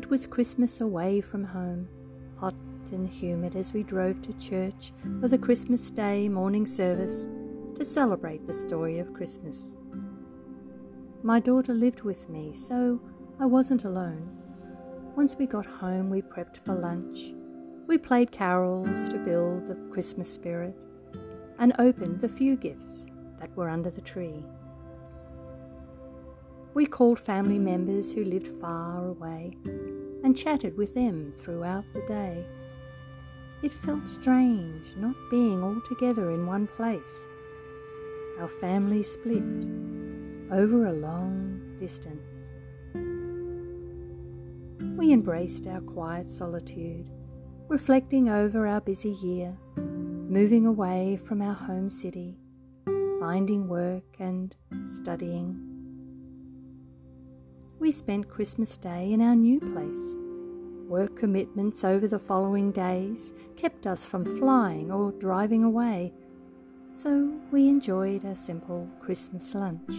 It was Christmas away from home, hot and humid as we drove to church for the Christmas Day morning service to celebrate the story of Christmas. My daughter lived with me, so I wasn't alone. Once we got home, we prepped for lunch. We played carols to build the Christmas spirit and opened the few gifts that were under the tree. We called family members who lived far away and chatted with them throughout the day. It felt strange not being all together in one place. Our family split over a long distance. We embraced our quiet solitude, reflecting over our busy year, moving away from our home city, finding work and studying we spent Christmas Day in our new place. Work commitments over the following days kept us from flying or driving away, so we enjoyed a simple Christmas lunch.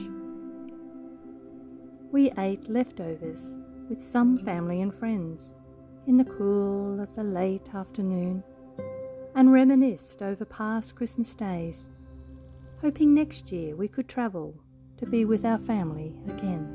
We ate leftovers with some family and friends in the cool of the late afternoon and reminisced over past Christmas days, hoping next year we could travel to be with our family again.